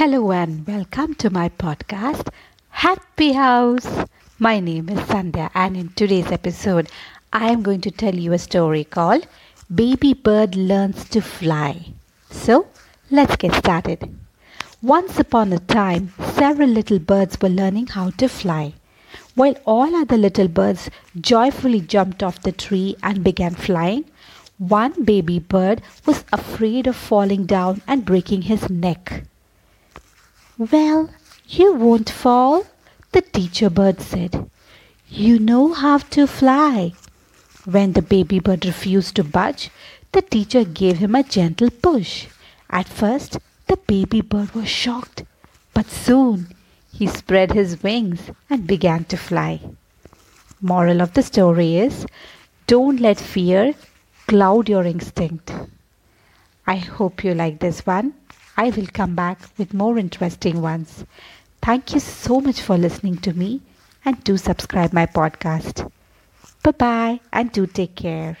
Hello and welcome to my podcast, Happy House. My name is Sandhya, and in today's episode, I am going to tell you a story called Baby Bird Learns to Fly. So, let's get started. Once upon a time, several little birds were learning how to fly. While all other little birds joyfully jumped off the tree and began flying, one baby bird was afraid of falling down and breaking his neck. Well, you won't fall, the teacher bird said. You know how to fly. When the baby bird refused to budge, the teacher gave him a gentle push. At first, the baby bird was shocked, but soon he spread his wings and began to fly. Moral of the story is don't let fear cloud your instinct. I hope you like this one. I will come back with more interesting ones. Thank you so much for listening to me and do subscribe my podcast. Bye bye and do take care.